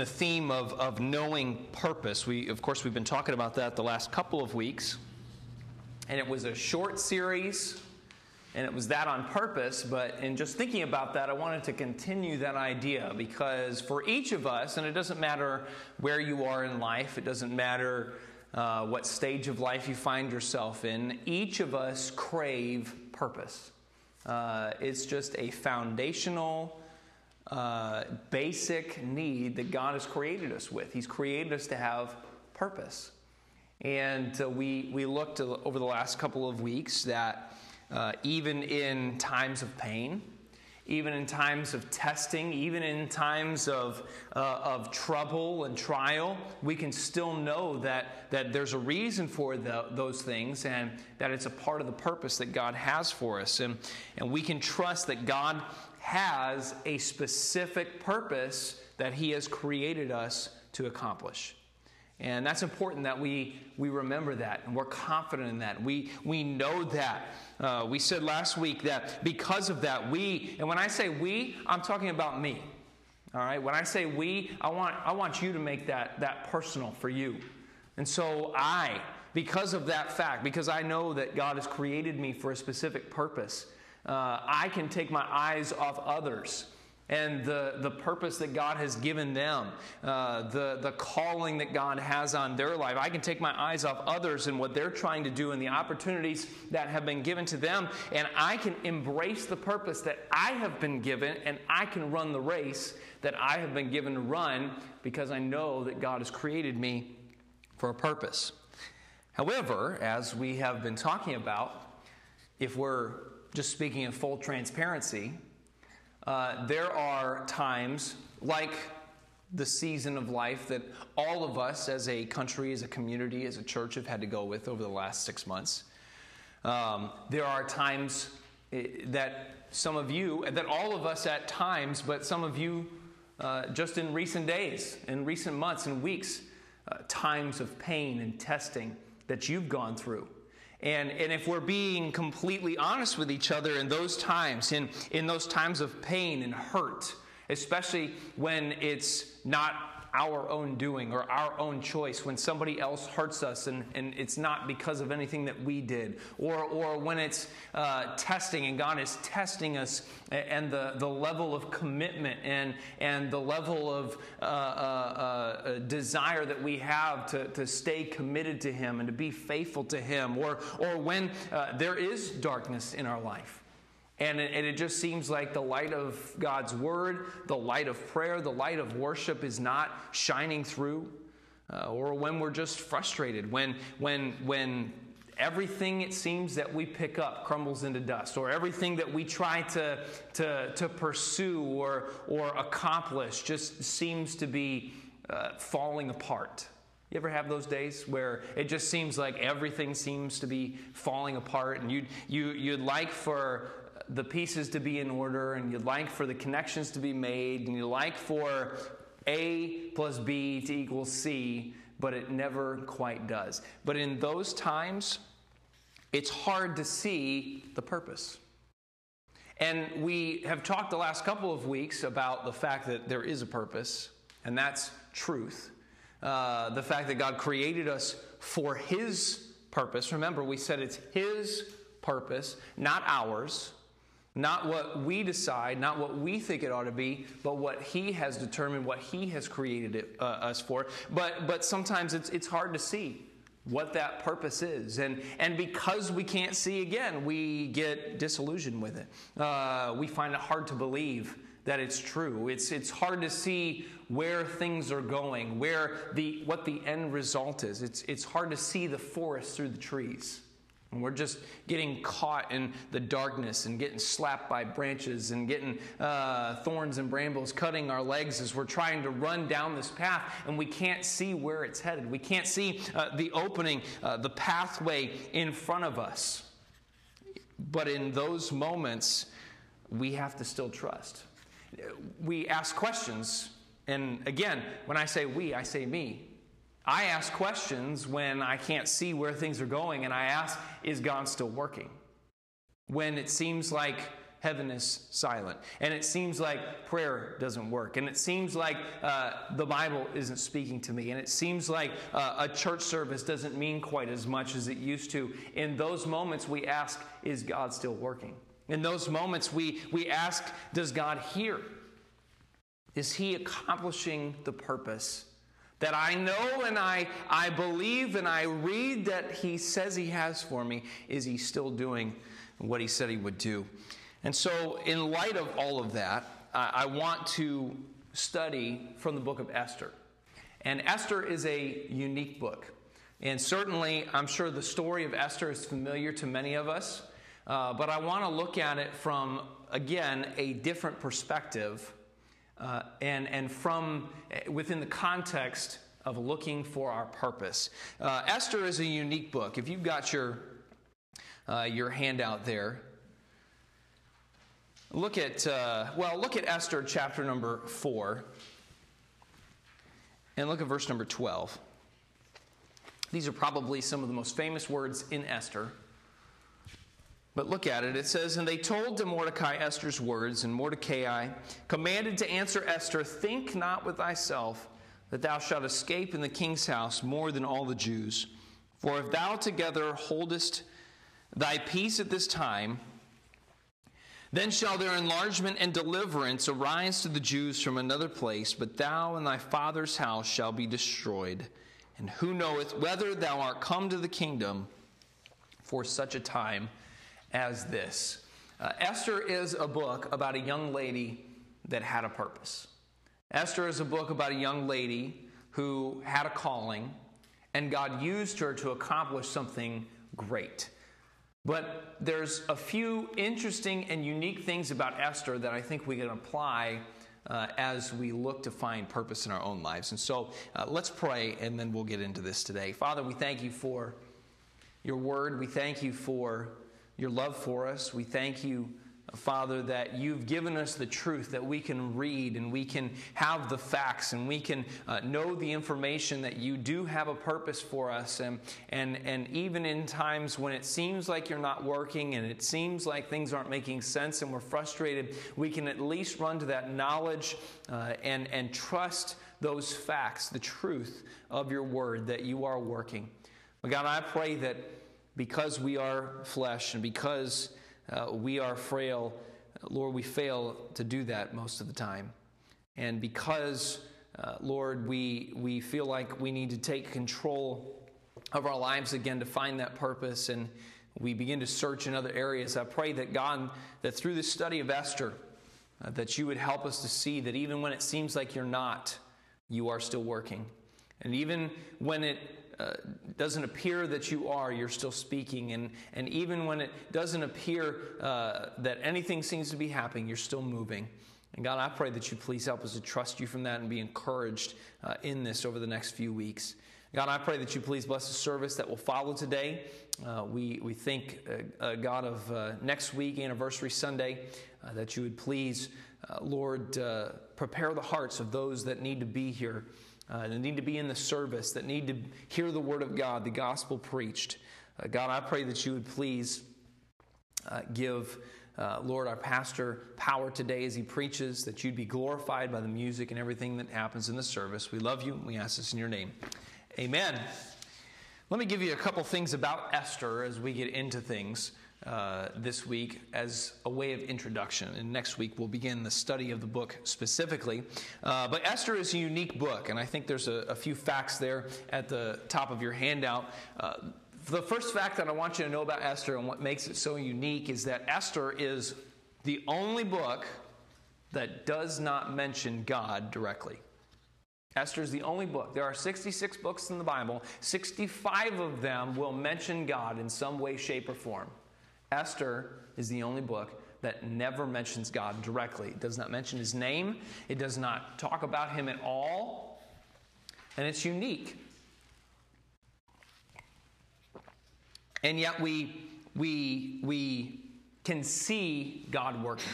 the theme of, of knowing purpose. We, of course, we've been talking about that the last couple of weeks. And it was a short series, and it was that on purpose. But in just thinking about that, I wanted to continue that idea because for each of us, and it doesn't matter where you are in life, it doesn't matter uh, what stage of life you find yourself in, each of us crave purpose. Uh, it's just a foundational, uh, basic need that God has created us with. He's created us to have purpose. And uh, we, we looked over the last couple of weeks that uh, even in times of pain, even in times of testing, even in times of, uh, of trouble and trial, we can still know that, that there's a reason for the, those things and that it's a part of the purpose that God has for us. And, and we can trust that God has a specific purpose that He has created us to accomplish. And that's important that we, we remember that and we're confident in that. We, we know that. Uh, we said last week that because of that, we, and when I say we, I'm talking about me. All right? When I say we, I want, I want you to make that, that personal for you. And so I, because of that fact, because I know that God has created me for a specific purpose, uh, I can take my eyes off others and the, the purpose that God has given them, uh, the, the calling that God has on their life. I can take my eyes off others and what they're trying to do and the opportunities that have been given to them, and I can embrace the purpose that I have been given, and I can run the race that I have been given to run because I know that God has created me for a purpose. However, as we have been talking about, if we're just speaking in full transparency, uh, there are times like the season of life that all of us as a country, as a community, as a church have had to go with over the last six months. Um, there are times eh, that some of you, that all of us at times, but some of you uh, just in recent days, in recent months and weeks, uh, times of pain and testing that you've gone through. And, and if we're being completely honest with each other in those times, in, in those times of pain and hurt, especially when it's not our own doing or our own choice when somebody else hurts us and, and it's not because of anything that we did. Or, or when it's uh, testing and god is testing us and the, the level of commitment and, and the level of uh, uh, uh, desire that we have to, to stay committed to him and to be faithful to him. Or, or when uh, there is darkness in our life and it, and it, just seems like the light of God's word, the light of prayer, the light of worship is not shining through. Uh, or when we're just frustrated, when, when, when everything it seems that we pick up crumbles into dust, or everything that we try to, to, to pursue or, or accomplish just seems to be uh, falling apart. You ever have those days where it just seems like everything seems to be falling apart and you'd, you, you'd like for the pieces to be in order and you'd like for the connections to be made and you like for A plus B to equal C, but it never quite does. But in those times, it's hard to see the purpose. And we have talked the last couple of weeks about the fact that there is a purpose, and that's truth. Uh, the fact that God created us for His purpose. Remember, we said it's His purpose, not ours. Not what we decide, not what we think it ought to be, but what He has determined, what He has created it, uh, us for. But, but sometimes it's, it's hard to see what that purpose is. And, and because we can't see again, we get disillusioned with it. Uh, we find it hard to believe that it's true. It's, it's hard to see where things are going, where the, what the end result is. It's, it's hard to see the forest through the trees. And we're just getting caught in the darkness and getting slapped by branches and getting uh, thorns and brambles cutting our legs as we're trying to run down this path and we can't see where it's headed. We can't see uh, the opening, uh, the pathway in front of us. But in those moments, we have to still trust. We ask questions. And again, when I say we, I say me. I ask questions when I can't see where things are going, and I ask, is God still working? When it seems like heaven is silent. And it seems like prayer doesn't work. And it seems like uh, the Bible isn't speaking to me. And it seems like uh, a church service doesn't mean quite as much as it used to. In those moments, we ask, Is God still working? In those moments, we, we ask, Does God hear? Is He accomplishing the purpose? That I know and I, I believe and I read that He says He has for me. Is He still doing what He said He would do? And so, in light of all of that, I want to study from the book of Esther. And Esther is a unique book. And certainly, I'm sure the story of Esther is familiar to many of us. Uh, but I want to look at it from, again, a different perspective uh, and, and from uh, within the context of looking for our purpose. Uh, Esther is a unique book. If you've got your, uh, your handout there, Look at, uh, well, look at Esther chapter number 4 and look at verse number 12. These are probably some of the most famous words in Esther. But look at it. It says, And they told to Mordecai Esther's words, and Mordecai commanded to answer Esther, Think not with thyself that thou shalt escape in the king's house more than all the Jews. For if thou together holdest thy peace at this time, then shall their enlargement and deliverance arise to the Jews from another place, but thou and thy father's house shall be destroyed. And who knoweth whether thou art come to the kingdom for such a time as this? Uh, Esther is a book about a young lady that had a purpose. Esther is a book about a young lady who had a calling, and God used her to accomplish something great. But there's a few interesting and unique things about Esther that I think we can apply uh, as we look to find purpose in our own lives. And so uh, let's pray and then we'll get into this today. Father, we thank you for your word. We thank you for your love for us. We thank you Father, that you've given us the truth that we can read and we can have the facts and we can uh, know the information that you do have a purpose for us. And, and, and even in times when it seems like you're not working and it seems like things aren't making sense and we're frustrated, we can at least run to that knowledge uh, and, and trust those facts, the truth of your word that you are working. But God, I pray that because we are flesh and because uh, we are frail. Lord, we fail to do that most of the time. And because, uh, Lord, we, we feel like we need to take control of our lives again to find that purpose and we begin to search in other areas, I pray that God, that through this study of Esther, uh, that you would help us to see that even when it seems like you're not, you are still working. And even when it uh, doesn't appear that you are, you're still speaking. And, and even when it doesn't appear uh, that anything seems to be happening, you're still moving. And God, I pray that you please help us to trust you from that and be encouraged uh, in this over the next few weeks. God, I pray that you please bless the service that will follow today. Uh, we, we think, uh, uh, God, of uh, next week, Anniversary Sunday, uh, that you would please, Lord, prepare the hearts of those that need to be here uh, that need to be in the service, that need to hear the word of God, the gospel preached. Uh, God, I pray that you would please uh, give, uh, Lord, our pastor power today as he preaches, that you'd be glorified by the music and everything that happens in the service. We love you. and We ask this in your name. Amen. Let me give you a couple things about Esther as we get into things uh, this week as a way of introduction. And next week we'll begin the study of the book specifically. Uh, but Esther is a unique book, and I think there's a, a few facts there at the top of your handout. Uh, the first fact that I want you to know about Esther and what makes it so unique is that Esther is the only book that does not mention God directly. Esther is the only book. There are 66 books in the Bible. 65 of them will mention God in some way, shape, or form. Esther is the only book that never mentions God directly. It does not mention his name, it does not talk about him at all, and it's unique. And yet we, we, we can see God working.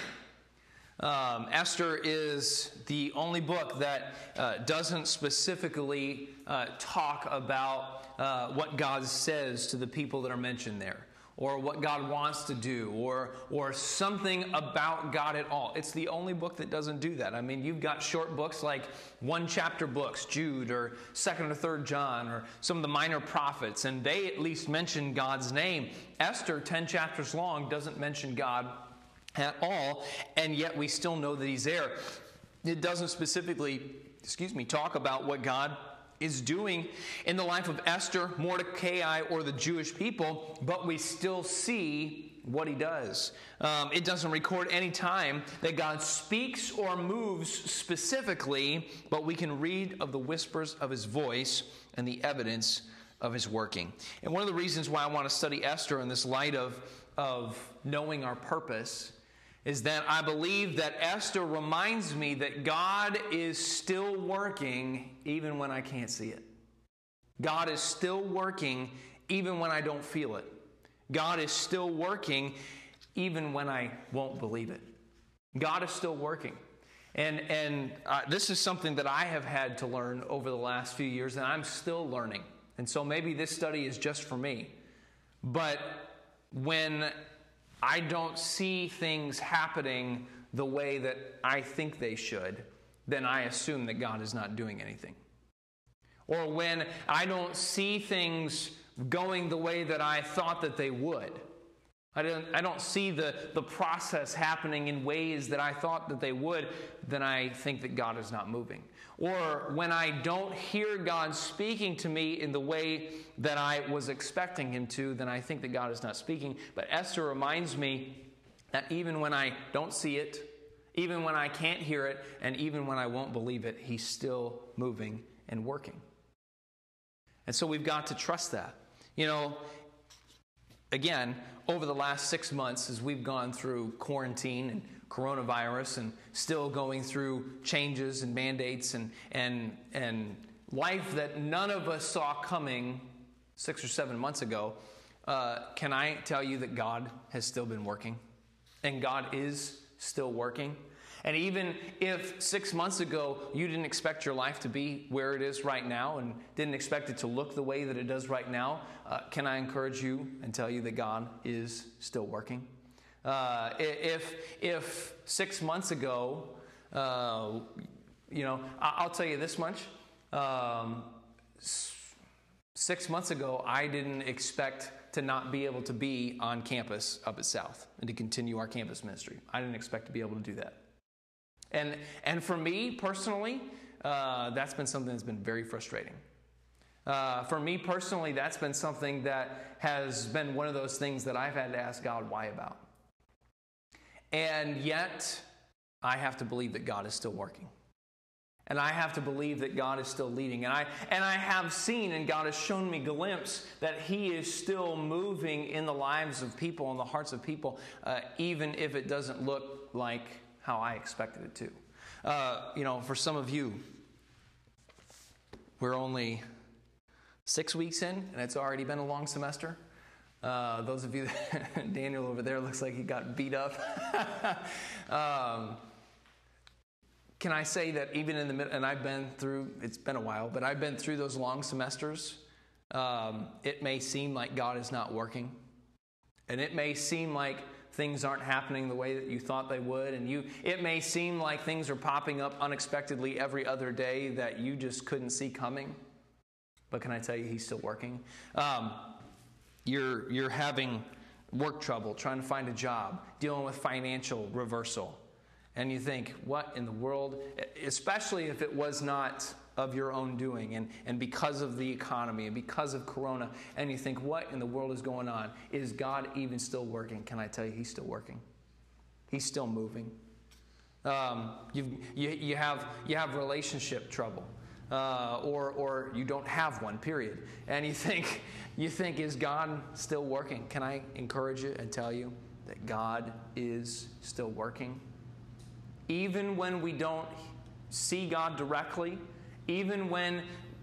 Um, Esther is the only book that uh, doesn't specifically uh, talk about uh, what God says to the people that are mentioned there or what God wants to do or, or something about God at all. It's the only book that doesn't do that. I mean, you've got short books like one chapter books, Jude or 2nd or 3rd John or some of the minor prophets, and they at least mention God's name. Esther, 10 chapters long, doesn't mention God at all, and yet we still know that He's there. It doesn't specifically, excuse me, talk about what God is doing in the life of Esther, Mordecai, or the Jewish people, but we still see what he does. Um, it doesn't record any time that God speaks or moves specifically, but we can read of the whispers of his voice and the evidence of his working. And one of the reasons why I want to study Esther in this light of, of knowing our purpose is that I believe that Esther reminds me that God is still working even when I can't see it. God is still working even when I don't feel it. God is still working even when I won't believe it. God is still working. And, and uh, this is something that I have had to learn over the last few years, and I'm still learning. And so maybe this study is just for me. But when I don't see things happening the way that I think they should, then I assume that God is not doing anything. Or when I don't see things going the way that I thought that they would, I don't, I don't see the, the process happening in ways that I thought that they would, then I think that God is not moving. Or when I don't hear God speaking to me in the way that I was expecting Him to, then I think that God is not speaking. But Esther reminds me that even when I don't see it, even when I can't hear it, and even when I won't believe it, He's still moving and working. And so we've got to trust that. You know, again, over the last six months, as we've gone through quarantine and coronavirus and still going through changes and mandates and, and, and life that none of us saw coming six or seven months ago, uh, can I tell you that God has still been working? And God is still working. And even if six months ago you didn't expect your life to be where it is right now and didn't expect it to look the way that it does right now, uh, can I encourage you and tell you that God is still working? Uh, if, if six months ago, uh, you know, I'll tell you this much. Um, six months ago, I didn't expect to not be able to be on campus up at South and to continue our campus ministry. I didn't expect to be able to do that. And, and for me personally, uh, that's been something that's been very frustrating. Uh, for me personally, that's been something that has been one of those things that I've had to ask God why about. And yet, I have to believe that God is still working. And I have to believe that God is still leading. And I, and I have seen, and God has shown me glimpse, that He is still moving in the lives of people, in the hearts of people, uh, even if it doesn't look like how I expected it to. Uh, you know, for some of you, we're only six weeks in, and it's already been a long semester. Uh, those of you, Daniel over there looks like he got beat up. um, can I say that even in the middle, and I've been through, it's been a while, but I've been through those long semesters. Um, it may seem like God is not working. And it may seem like things aren't happening the way that you thought they would and you it may seem like things are popping up unexpectedly every other day that you just couldn't see coming but can i tell you he's still working? Um, you're you're having work trouble trying to find a job dealing with financial reversal and you think what in the world? Especially if it was not of your own doing. And, and because of the economy and because of corona and you think what in the world is going on? Is god even still working? Can i tell you he's still working. He's still moving. Um, you, you, have, you have relationship trouble uh, or, or you don't have one period. And you think you think is god still working? Can i encourage you and tell you that god is still working? Even when we don't see god directly even when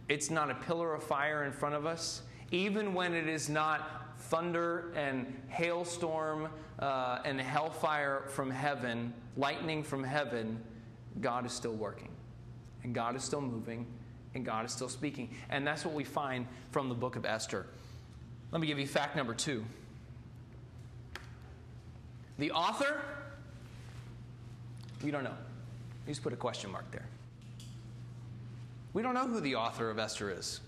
it's not a pillar of fire in front of us, even when it is not thunder and hailstorm uh, and hellfire from heaven, lightning from heaven, God is still working. And God is still moving. And God is still speaking. And that's what we find from the book of Esther. Let me give you fact number two. The author, we don't know. You just put a question mark there. We don't know who the author of Esther is.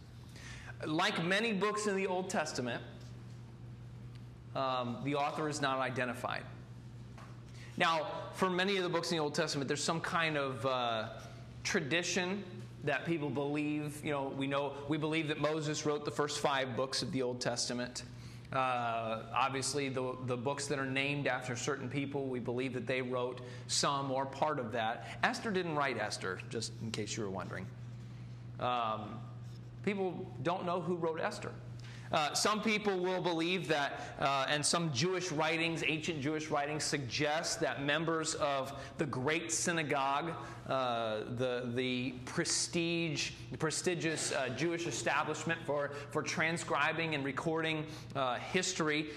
Like many books in the Old Testament, um, the author is not identified. Now, for many of the books in the Old Testament, there's some kind of uh, tradition that people believe. You know, we know we believe that Moses wrote the first five books of the Old Testament. Uh, obviously, the, the books that are named after certain people, we believe that they wrote some or part of that. Esther didn't write Esther, just in case you were wondering. Um, people don't know who wrote Esther. Uh, some people will believe that, uh, and some Jewish writings, ancient Jewish writings, suggest that members of the great synagogue, uh, the, the prestige, prestigious uh, Jewish establishment for, for transcribing and recording uh, history,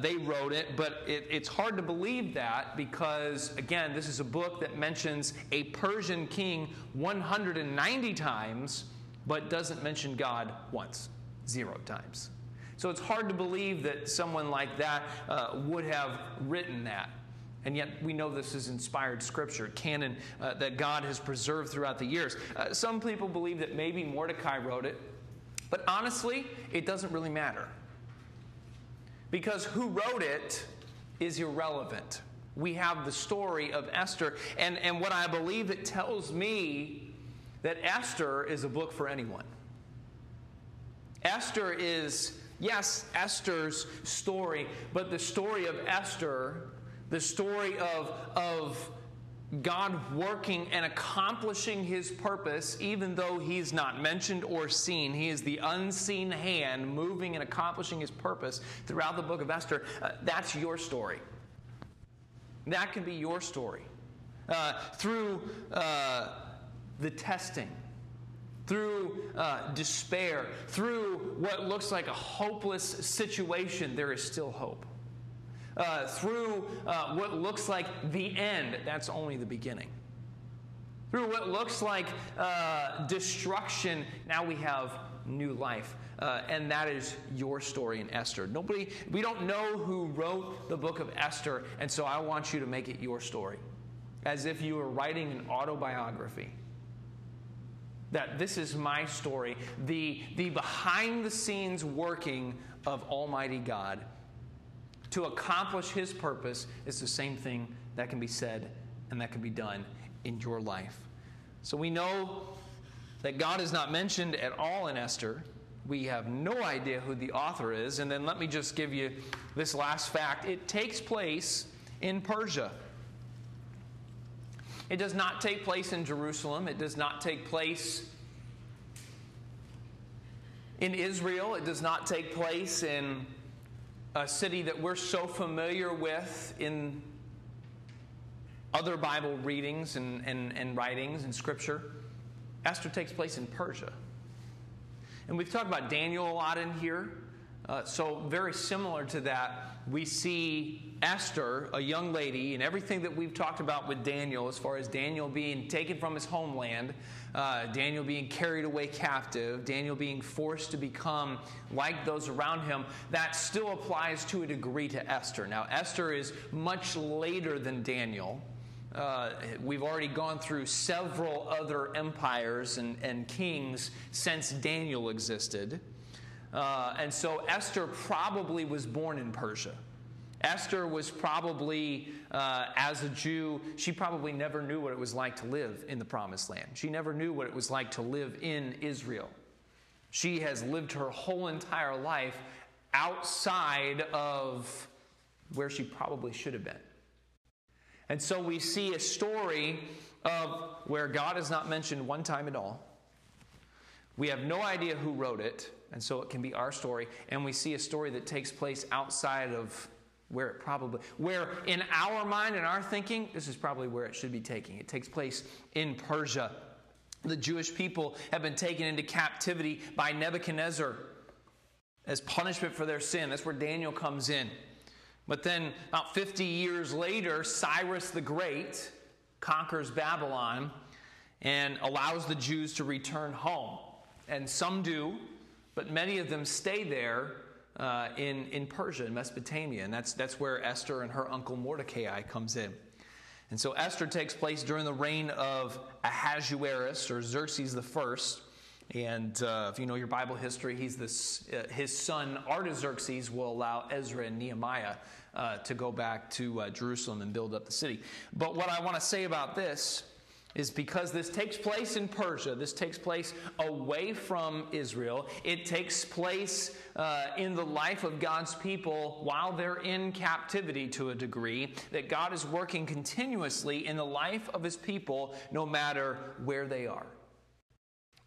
they wrote it. But it, it's hard to believe that because, again, this is a book that mentions a Persian king 190 times, but doesn't mention God once, zero times. So it's hard to believe that someone like that uh, would have written that. And yet, we know this is inspired scripture, canon uh, that God has preserved throughout the years. Uh, some people believe that maybe Mordecai wrote it, but honestly, it doesn't really matter. Because who wrote it is irrelevant. We have the story of Esther, and, and what I believe it tells me that Esther is a book for anyone. Esther is yes, Esther's story, but the story of Esther, the story of, of God working and accomplishing his purpose, even though he's not mentioned or seen. He is the unseen hand moving and accomplishing his purpose throughout the book of Esther. Uh, that's your story. That can be your story. Uh, through uh, the testing, through uh, despair, through what looks like a hopeless situation, there is still hope. Uh, through uh, what looks like the end, that's only the beginning. Through what looks like uh, destruction, now we have new life. Uh, and that is your story in Esther. Nobody, we don't know who wrote the book of Esther, and so I want you to make it your story, as if you were writing an autobiography that this is my story, the, the behind the scenes working of Almighty God to accomplish His purpose is the same thing that can be said and that can be done in your life. So we know that God is not mentioned at all in Esther. We have no idea who the author is. And then let me just give you this last fact it takes place in Persia. It does not take place in Jerusalem. It does not take place in Israel. It does not take place in a city that we're so familiar with in other Bible readings and, and, and writings and scripture. Esther takes place in Persia. And we've talked about Daniel a lot in here. Uh, so, very similar to that, we see Esther, a young lady, and everything that we've talked about with Daniel, as far as Daniel being taken from his homeland, uh, Daniel being carried away captive, Daniel being forced to become like those around him, that still applies to a degree to Esther. Now, Esther is much later than Daniel. Uh, we've already gone through several other empires and, and kings since Daniel existed. Uh, and so Esther probably was born in Persia. Esther was probably, uh, as a Jew, she probably never knew what it was like to live in the promised land. She never knew what it was like to live in Israel. She has lived her whole entire life outside of where she probably should have been. And so we see a story of where God is not mentioned one time at all. We have no idea who wrote it. And so it can be our story. And we see a story that takes place outside of where it probably, where in our mind and our thinking, this is probably where it should be taking. It takes place in Persia. The Jewish people have been taken into captivity by Nebuchadnezzar as punishment for their sin. That's where Daniel comes in. But then, about 50 years later, Cyrus the Great conquers Babylon and allows the Jews to return home. And some do, but many of them stay there uh, in, in Persia, in Mesopotamia. And that's, that's where Esther and her uncle Mordecai comes in. And so Esther takes place during the reign of Ahasuerus or Xerxes First. And uh, if you know your Bible history, he's this, uh, his son Artaxerxes will allow Ezra and Nehemiah uh, to go back to uh, Jerusalem and build up the city. But what I want to say about this is because this takes place in Persia, this takes place away from Israel, it takes place uh, in the life of God's people while they're in captivity to a degree, that God is working continuously in the life of his people no matter where they are.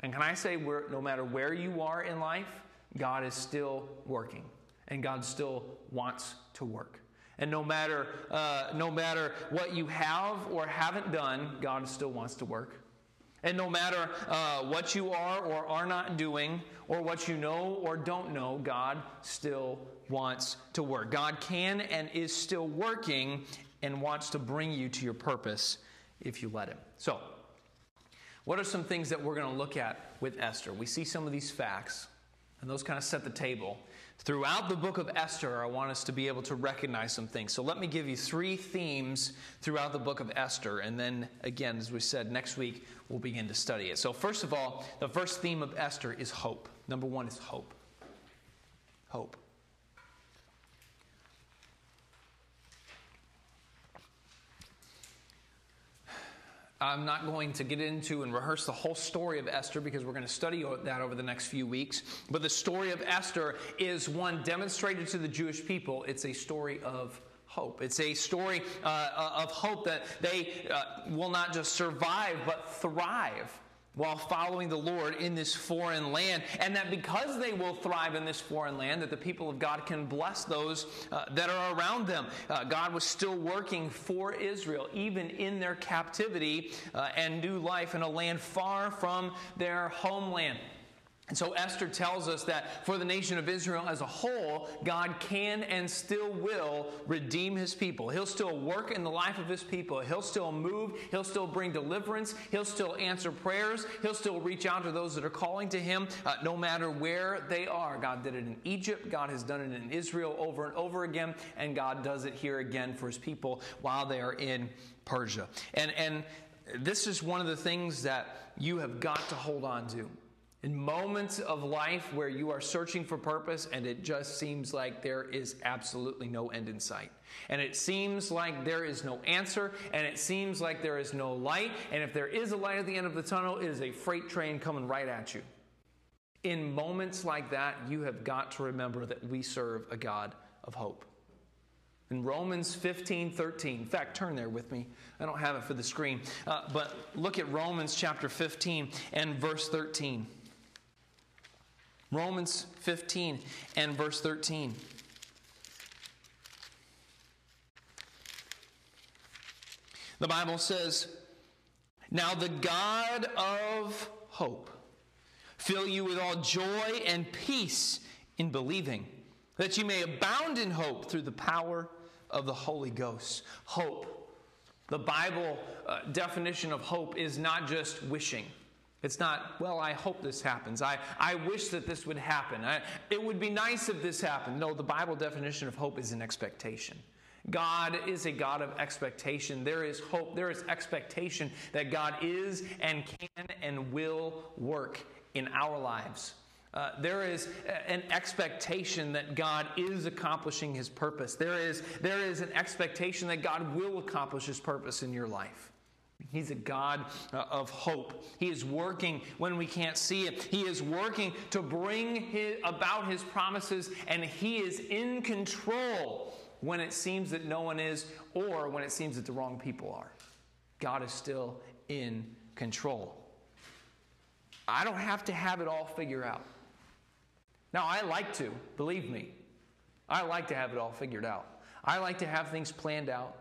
And can I say, no matter where you are in life, God is still working, and God still wants to work. And no matter, uh, no matter what you have or haven't done, God still wants to work. And no matter uh, what you are or are not doing, or what you know or don't know, God still wants to work. God can and is still working and wants to bring you to your purpose if you let Him. So, what are some things that we're going to look at with Esther? We see some of these facts, and those kind of set the table. Throughout the book of Esther, I want us to be able to recognize some things. So let me give you three themes throughout the book of Esther. And then, again, as we said, next week we'll begin to study it. So, first of all, the first theme of Esther is hope. Number one is hope. Hope. I'm not going to get into and rehearse the whole story of Esther because we're going to study that over the next few weeks. But the story of Esther is one demonstrated to the Jewish people. It's a story of hope. It's a story uh, of hope that they uh, will not just survive, but thrive while following the Lord in this foreign land. And that because they will thrive in this foreign land, that the people of God can bless those uh, that are around them. Uh, God was still working for Israel, even in their captivity uh, and new life in a land far from their homeland. And so Esther tells us that for the nation of Israel as a whole, God can and still will redeem his people. He'll still work in the life of his people. He'll still move. He'll still bring deliverance. He'll still answer prayers. He'll still reach out to those that are calling to him, uh, no matter where they are. God did it in Egypt. God has done it in Israel over and over again. And God does it here again for his people while they are in Persia. And, and this is one of the things that you have got to hold on to in moments of life where you are searching for purpose and it just seems like there is absolutely no end in sight. And it seems like there is no answer, and it seems like there is no light. And if there is a light at the end of the tunnel, it is a freight train coming right at you. In moments like that, you have got to remember that we serve a God of hope. In Romans 15, 13, in fact, turn there with me. I don't have it for the screen. Uh, but look at Romans chapter 15 and verse 13. Romans 15 and verse 13. The Bible says, Now the God of hope fill you with all joy and peace in believing, that you may abound in hope through the power of the Holy Ghost. Hope. The Bible uh, definition of hope is not just wishing. It's not, well, I hope this happens. I, I wish that this would happen. I, it would be nice if this happened. No, the Bible definition of hope is an expectation. God is a God of expectation. There is hope, there is expectation that God is and can and will work in our lives. Uh, there is an expectation that God is accomplishing his purpose. There is, there is an expectation that God will accomplish his purpose in your life. He's a God uh, of hope. He is working when we can't see it. He is working to bring his, about his promises, and He is in control when it seems that no one is, or when it seems that the wrong people are. God is still in control. I don't have to have it all figured out. Now, I like to, believe me. I like to have it all figured out. I like to have things planned out.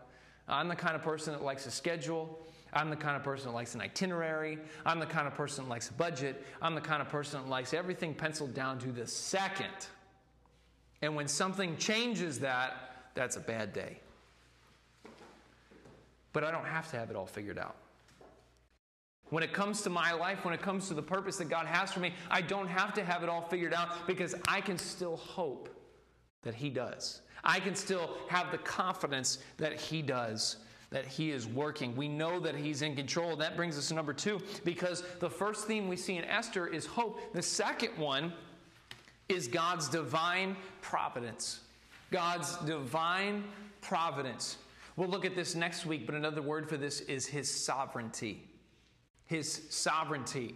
I'm the kind of person that likes a schedule. I'm the kind of person that likes an itinerary. I'm the kind of person that likes a budget. I'm the kind of person that likes everything penciled down to the second. And when something changes that, that's a bad day. But I don't have to have it all figured out. When it comes to my life, when it comes to the purpose that God has for me, I don't have to have it all figured out because I can still hope that He does. I can still have the confidence that He does, that He is working. We know that He's in control. That brings us to number two, because the first theme we see in Esther is hope. The second one is God's divine providence. God's divine providence. We'll look at this next week, but another word for this is His sovereignty. His sovereignty.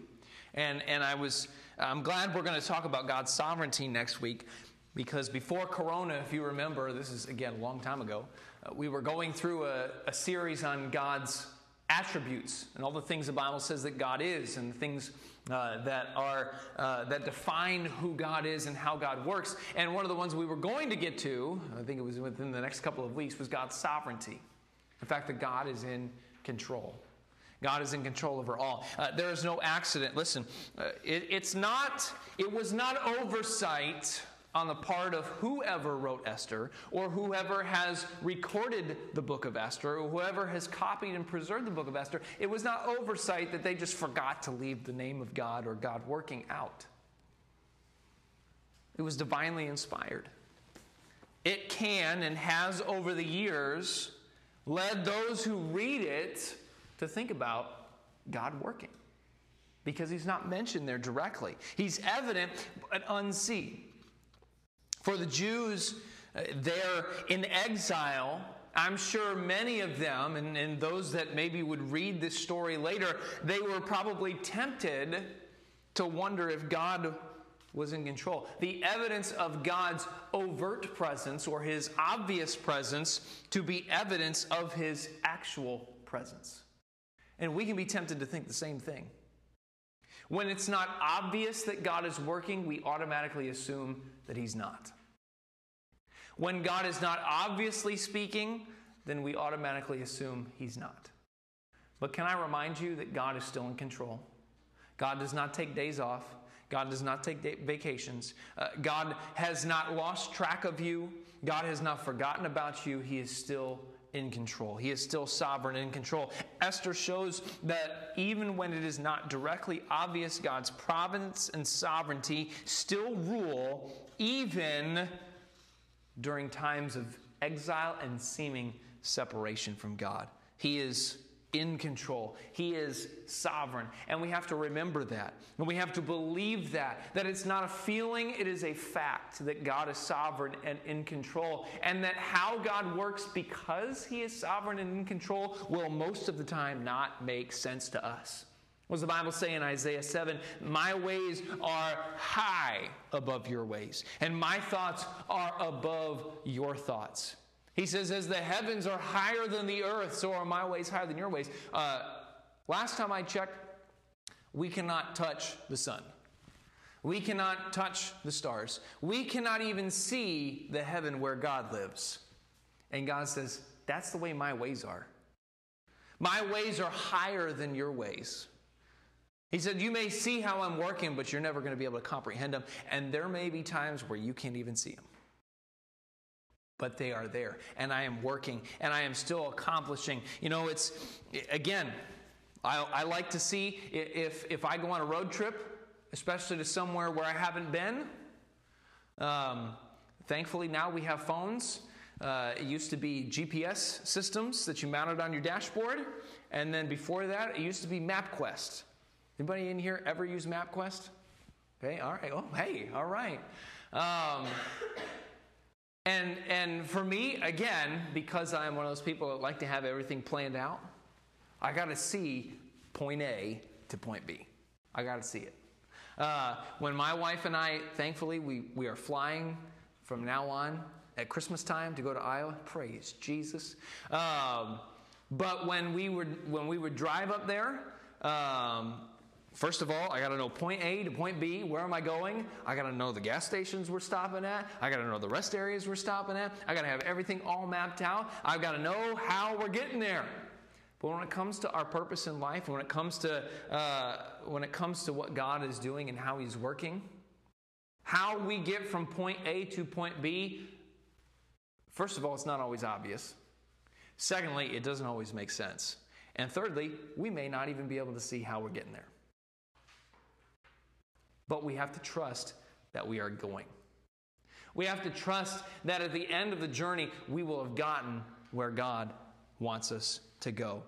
And, and I was, I'm glad we're going to talk about God's sovereignty next week because before Corona, if you remember, this is again a long time ago, uh, we were going through a, a, series on God's attributes and all the things the Bible says that God is and things uh, that are uh, that define who God is and how God works. And one of the ones we were going to get to, I think it was within the next couple of weeks, was God's sovereignty. The fact that God is in control. God is in control over all. Uh, there is no accident. Listen, uh, it, it's not. It was not oversight on the part of whoever wrote Esther, or whoever has recorded the book of Esther, or whoever has copied and preserved the book of Esther. It was not oversight that they just forgot to leave the name of God or God working out. It was divinely inspired. It can and has over the years led those who read it to think about God working because he's not mentioned there directly. He's evident but unseen. For the Jews uh, there in exile, I'm sure many of them, and, and those that maybe would read this story later, they were probably tempted to wonder if God was in control. The evidence of God's overt presence or his obvious presence to be evidence of his actual presence. And we can be tempted to think the same thing. When it's not obvious that God is working, we automatically assume that He's not. When God is not obviously speaking, then we automatically assume He's not. But can I remind you that God is still in control? God does not take days off. God does not take vacations. Uh, God has not lost track of you. God has not forgotten about you. He is still in control. He is still sovereign in control. Esther shows that even when it is not directly obvious, God's providence and sovereignty still rule, even during times of exile and seeming separation from God. He is in control. He is sovereign. And we have to remember that. And we have to believe that. That it's not a feeling, it is a fact that God is sovereign and in control. And that how God works because He is sovereign and in control will most of the time not make sense to us. What does the Bible say in Isaiah 7? My ways are high above your ways, and my thoughts are above your thoughts. He says, As the heavens are higher than the earth, so are my ways higher than your ways. Uh, last time I checked, we cannot touch the sun. We cannot touch the stars. We cannot even see the heaven where God lives. And God says, That's the way my ways are. My ways are higher than your ways. He said, You may see how I'm working, but you're never going to be able to comprehend them. And there may be times where you can't even see them but they are there. And I am working and I am still accomplishing. You know, it's, again, I, I, like to see if, if I go on a road trip, especially to somewhere where I haven't been. Um, thankfully, now we have phones. Uh, it used to be GPS systems that you mounted on your dashboard. And then before that, it used to be MapQuest. Anybody in here ever use MapQuest? Okay, all right. Oh, hey, all right. Um, and, and for me, again, because I'm one of those people that like to have everything planned out, I got to see point A to point B. I got to see it. Uh, when my wife and I, thankfully, we, we are flying from now on at Christmas time to go to Iowa. Praise Jesus. Um, but when we would when we would drive up there, um, First of all, I got to know point A to point B. Where am I going? I got to know the gas stations we're stopping at. I got to know the rest areas we're stopping at. I got to have everything all mapped out. I've got to know how we're getting there. But when it comes to our purpose in life, when it comes to uh, when it comes to what God is doing and how He's working, how we get from point A to point B, first of all, it's not always obvious. Secondly, it doesn't always make sense. And thirdly, we may not even be able to see how we're getting there. But we have to trust that we are going. We have to trust that at the end of the journey, we will have gotten where God wants us to go.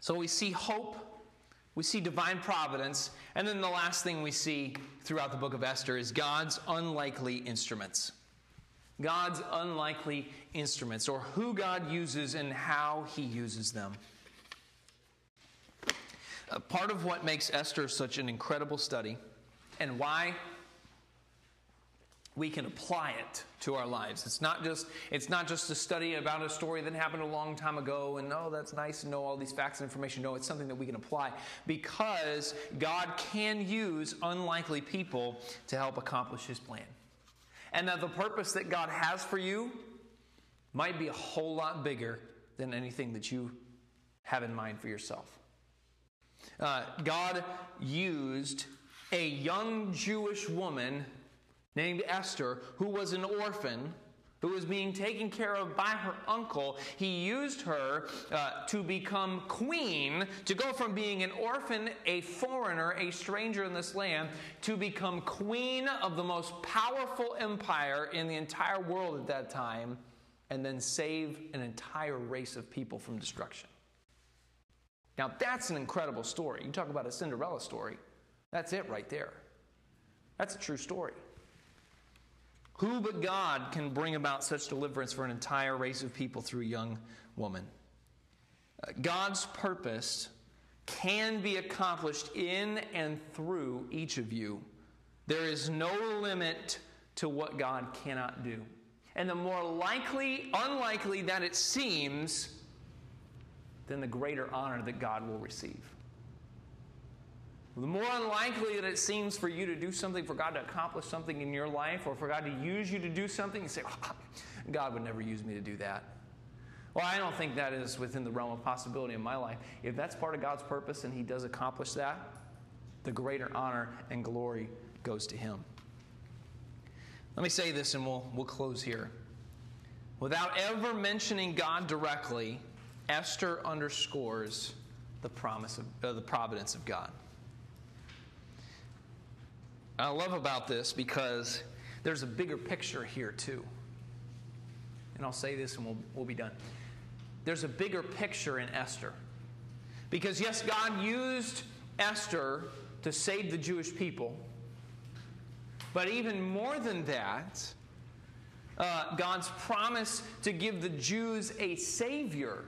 So we see hope, we see divine providence, and then the last thing we see throughout the book of Esther is God's unlikely instruments. God's unlikely instruments, or who God uses and how he uses them. Uh, part of what makes Esther such an incredible study and why we can apply it to our lives. It's not just it's not just a study about a story that happened a long time ago and oh that's nice to know all these facts and information. No, it's something that we can apply because God can use unlikely people to help accomplish his plan. And that the purpose that God has for you might be a whole lot bigger than anything that you have in mind for yourself. Uh, God used a young Jewish woman named Esther, who was an orphan, who was being taken care of by her uncle. He used her uh, to become queen, to go from being an orphan, a foreigner, a stranger in this land, to become queen of the most powerful empire in the entire world at that time, and then save an entire race of people from destruction. Now, that's an incredible story. You talk about a Cinderella story, that's it right there. That's a true story. Who but God can bring about such deliverance for an entire race of people through a young woman? Uh, God's purpose can be accomplished in and through each of you. There is no limit to what God cannot do. And the more likely, unlikely that it seems, then the greater honor that God will receive. The more unlikely that it seems for you to do something, for God to accomplish something in your life, or for God to use you to do something, you say, oh, God would never use me to do that. Well, I don't think that is within the realm of possibility in my life. If that's part of God's purpose and He does accomplish that, the greater honor and glory goes to Him. Let me say this and we'll, we'll close here. Without ever mentioning God directly, Esther underscores the promise of uh, the providence of God. I love about this because there's a bigger picture here too. And I'll say this and we'll, we'll be done. There's a bigger picture in Esther. Because, yes, God used Esther to save the Jewish people. But even more than that, uh, God's promise to give the Jews a Savior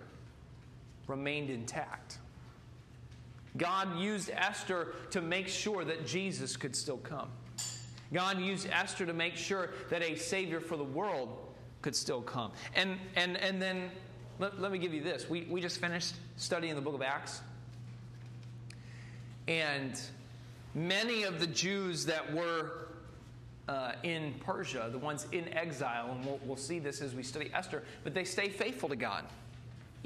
remained intact. God used Esther to make sure that Jesus could still come. God used Esther to make sure that a Savior for the world could still come. And, and, and then let, let me give you this. We, we just finished studying the book of Acts. And many of the Jews that were uh, in Persia, the ones in exile, and we'll, we'll see this as we study Esther, but they stay faithful to God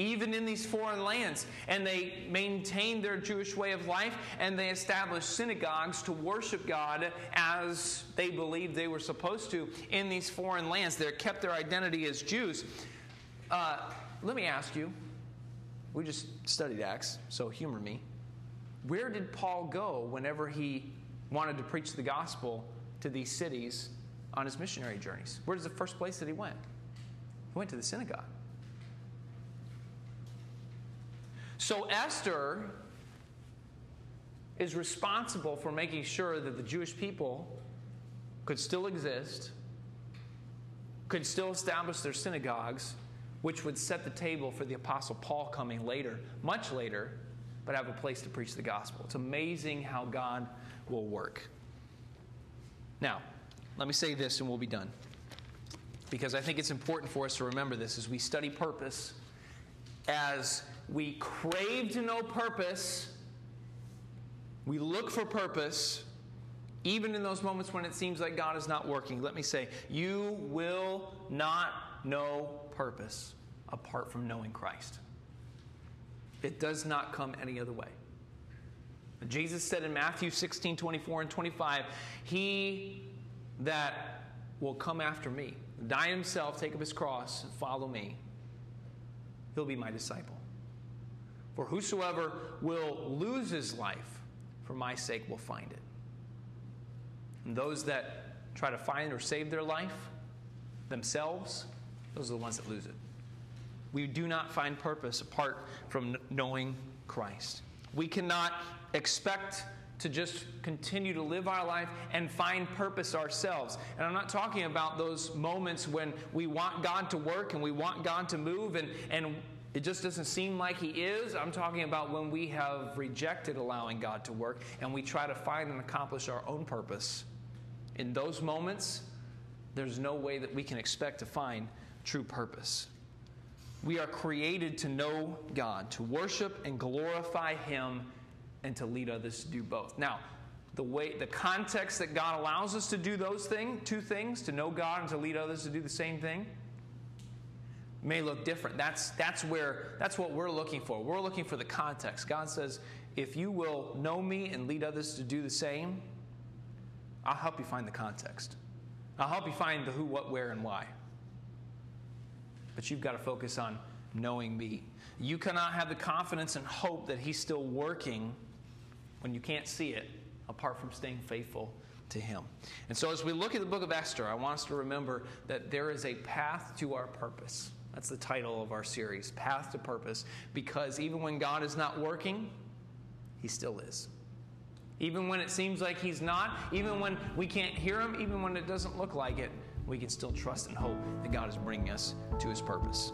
even in these foreign lands. And they maintained their Jewish way of life and they established synagogues to worship God as they believed they were supposed to in these foreign lands. They kept their identity as Jews. Uh, let me ask you we just studied Acts, so humor me. Where did Paul go whenever he wanted to preach the gospel to these cities on his missionary journeys? Where's the first place that he went? He went to the synagogue. So Esther is responsible for making sure that the Jewish people could still exist, could still establish their synagogues, which would set the table for the Apostle Paul coming later, much later, but have a place to preach the gospel. It's amazing how God will work. Now, let me say this and we'll be done. Because I think it's important for us to remember this as we study purpose as we crave to know purpose, we look for purpose, even in those moments when it seems like God is not working. Let me say, you will not know purpose apart from knowing Christ. It does not come any other way. Jesus said in Matthew 16, 24, and 25, He that will come after me, die himself, take up his cross, and follow me, he'll be my disciple. For whosoever will lose his life for my sake will find it. And those that try to find or save their life themselves, those are the ones that lose it. We do not find purpose apart from knowing Christ. We cannot expect to just continue to live our life and find purpose ourselves. And I'm not talking about those moments when we want God to work and we want God to move and, and it just doesn't seem like He is. I'm talking about when we have rejected allowing God to work and we try to find and accomplish our own purpose. In those moments, there's no way that we can expect to find true purpose. We are created to know God, to worship and glorify Him, and to lead others to do both. Now, the way the context that God allows us to do those things, two things, to know God and to lead others to do the same thing, may look different. That's that's where that's what we're looking for. We're looking for the context. God says, if you will know me and lead others to do the same, I'll help you find the context. I'll help you find the who, what, where, and why. But you've got to focus on knowing me. You cannot have the confidence and hope that He's still working when you can't see it apart from staying faithful to Him. And so, as we look at the book of Esther, I want us to remember that there is a path to our purpose. That's the title of our series, Path to Purpose, because even when God is not working, He still is. Even when it seems like He's not, even when we can't hear Him, even when it doesn't look like it, we can still trust and hope that God is bringing us to His purpose.